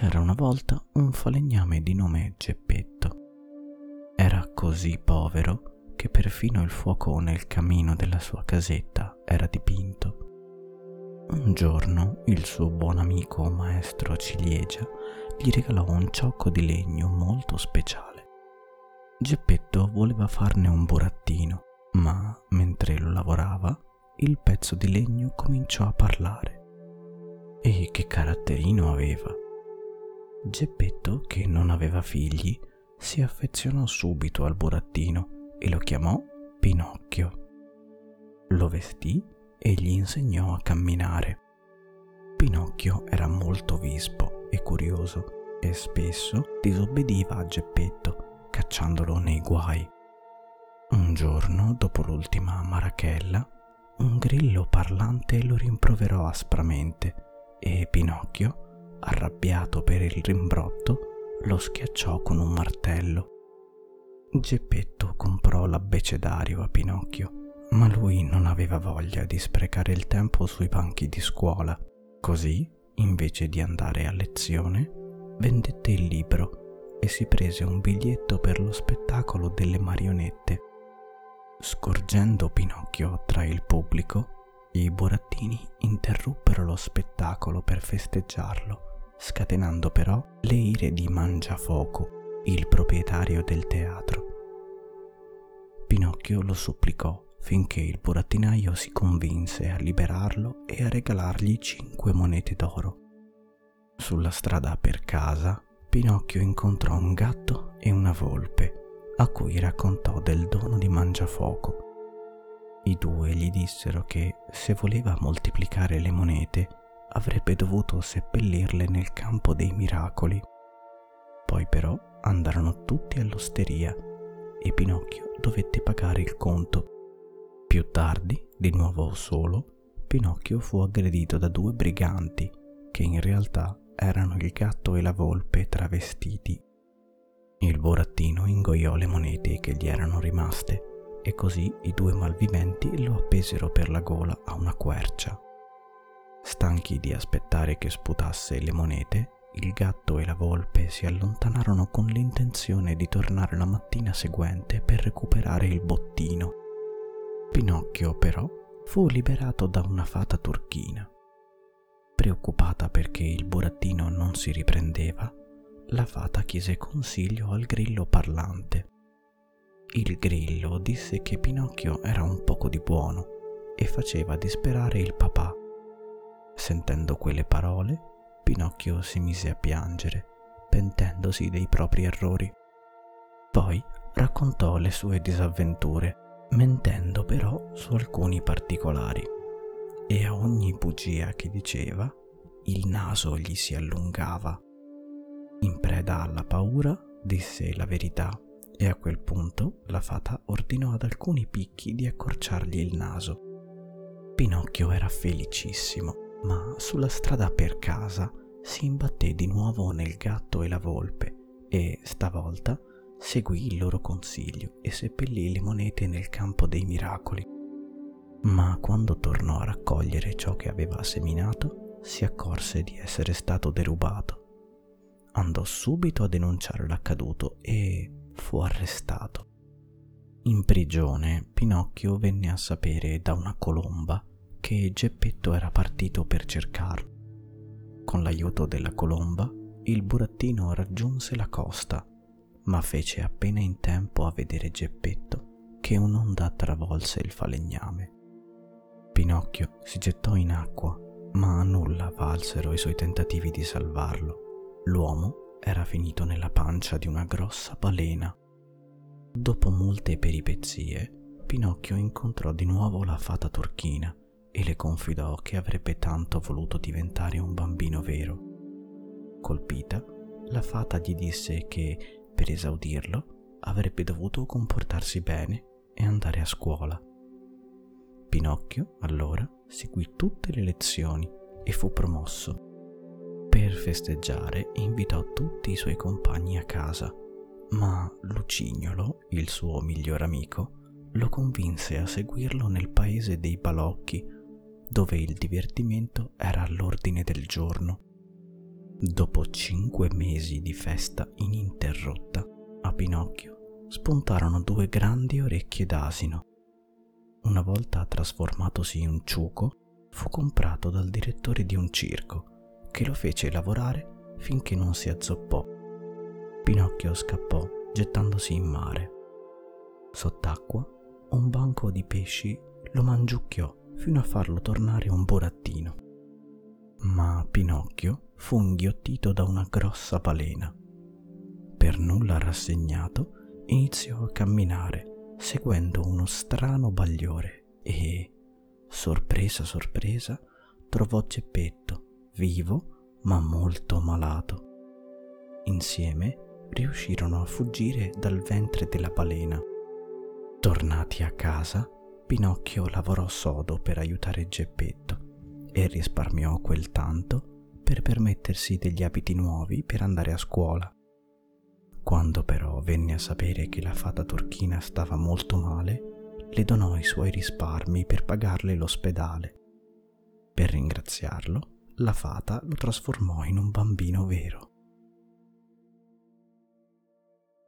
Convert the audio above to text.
C'era una volta un falegname di nome Geppetto. Era così povero che perfino il fuoco nel camino della sua casetta era dipinto. Un giorno il suo buon amico maestro Ciliegia gli regalò un ciocco di legno molto speciale. Geppetto voleva farne un burattino, ma mentre lo lavorava, il pezzo di legno cominciò a parlare. E che caratterino aveva! Geppetto, che non aveva figli, si affezionò subito al burattino e lo chiamò Pinocchio. Lo vestì e gli insegnò a camminare. Pinocchio era molto vispo e curioso e spesso disobbediva a Geppetto, cacciandolo nei guai. Un giorno, dopo l'ultima marachella, un grillo parlante lo rimproverò aspramente e Pinocchio arrabbiato per il rimbrotto, lo schiacciò con un martello. Geppetto comprò l'abbecedario a Pinocchio, ma lui non aveva voglia di sprecare il tempo sui banchi di scuola. Così, invece di andare a lezione, vendette il libro e si prese un biglietto per lo spettacolo delle marionette. Scorgendo Pinocchio tra il pubblico, i burattini interruppero lo spettacolo per festeggiarlo scatenando però le ire di Mangiafoco, il proprietario del teatro. Pinocchio lo supplicò finché il burattinaio si convinse a liberarlo e a regalargli cinque monete d'oro. Sulla strada per casa, Pinocchio incontrò un gatto e una volpe, a cui raccontò del dono di Mangiafoco. I due gli dissero che se voleva moltiplicare le monete avrebbe dovuto seppellirle nel campo dei miracoli. Poi però andarono tutti all'osteria e Pinocchio dovette pagare il conto. Più tardi, di nuovo solo, Pinocchio fu aggredito da due briganti che in realtà erano il gatto e la volpe travestiti. Il burattino ingoiò le monete che gli erano rimaste e così i due malviventi lo appesero per la gola a una quercia. Stanchi di aspettare che sputasse le monete, il gatto e la volpe si allontanarono con l'intenzione di tornare la mattina seguente per recuperare il bottino. Pinocchio però fu liberato da una fata turchina. Preoccupata perché il burattino non si riprendeva, la fata chiese consiglio al grillo parlante. Il grillo disse che Pinocchio era un poco di buono e faceva disperare il papà Sentendo quelle parole, Pinocchio si mise a piangere, pentendosi dei propri errori. Poi raccontò le sue disavventure, mentendo però su alcuni particolari. E a ogni bugia che diceva, il naso gli si allungava. In preda alla paura, disse la verità e a quel punto la fata ordinò ad alcuni picchi di accorciargli il naso. Pinocchio era felicissimo ma sulla strada per casa si imbatté di nuovo nel gatto e la volpe e stavolta seguì il loro consiglio e seppellì le monete nel campo dei miracoli. Ma quando tornò a raccogliere ciò che aveva seminato, si accorse di essere stato derubato. Andò subito a denunciare l'accaduto e fu arrestato. In prigione Pinocchio venne a sapere da una colomba che Geppetto era partito per cercarlo. Con l'aiuto della colomba, il burattino raggiunse la costa, ma fece appena in tempo a vedere Geppetto che un'onda travolse il falegname. Pinocchio si gettò in acqua, ma a nulla valsero i suoi tentativi di salvarlo. L'uomo era finito nella pancia di una grossa balena. Dopo molte peripezie, Pinocchio incontrò di nuovo la fata turchina e le confidò che avrebbe tanto voluto diventare un bambino vero. Colpita, la fata gli disse che, per esaudirlo, avrebbe dovuto comportarsi bene e andare a scuola. Pinocchio, allora, seguì tutte le lezioni e fu promosso. Per festeggiare invitò tutti i suoi compagni a casa, ma Lucignolo, il suo miglior amico, lo convinse a seguirlo nel paese dei balocchi dove il divertimento era all'ordine del giorno. Dopo cinque mesi di festa ininterrotta, a Pinocchio spuntarono due grandi orecchie d'asino. Una volta trasformatosi in un ciuco, fu comprato dal direttore di un circo, che lo fece lavorare finché non si azzoppò. Pinocchio scappò gettandosi in mare. Sott'acqua, un banco di pesci lo mangiucchiò fino a farlo tornare un burattino. Ma Pinocchio fu inghiottito da una grossa balena. Per nulla rassegnato, iniziò a camminare seguendo uno strano bagliore e, sorpresa sorpresa, trovò Geppetto, vivo ma molto malato. Insieme riuscirono a fuggire dal ventre della balena. Tornati a casa, Pinocchio lavorò sodo per aiutare Geppetto e risparmiò quel tanto per permettersi degli abiti nuovi per andare a scuola. Quando però venne a sapere che la fata turchina stava molto male, le donò i suoi risparmi per pagarle l'ospedale. Per ringraziarlo, la fata lo trasformò in un bambino vero.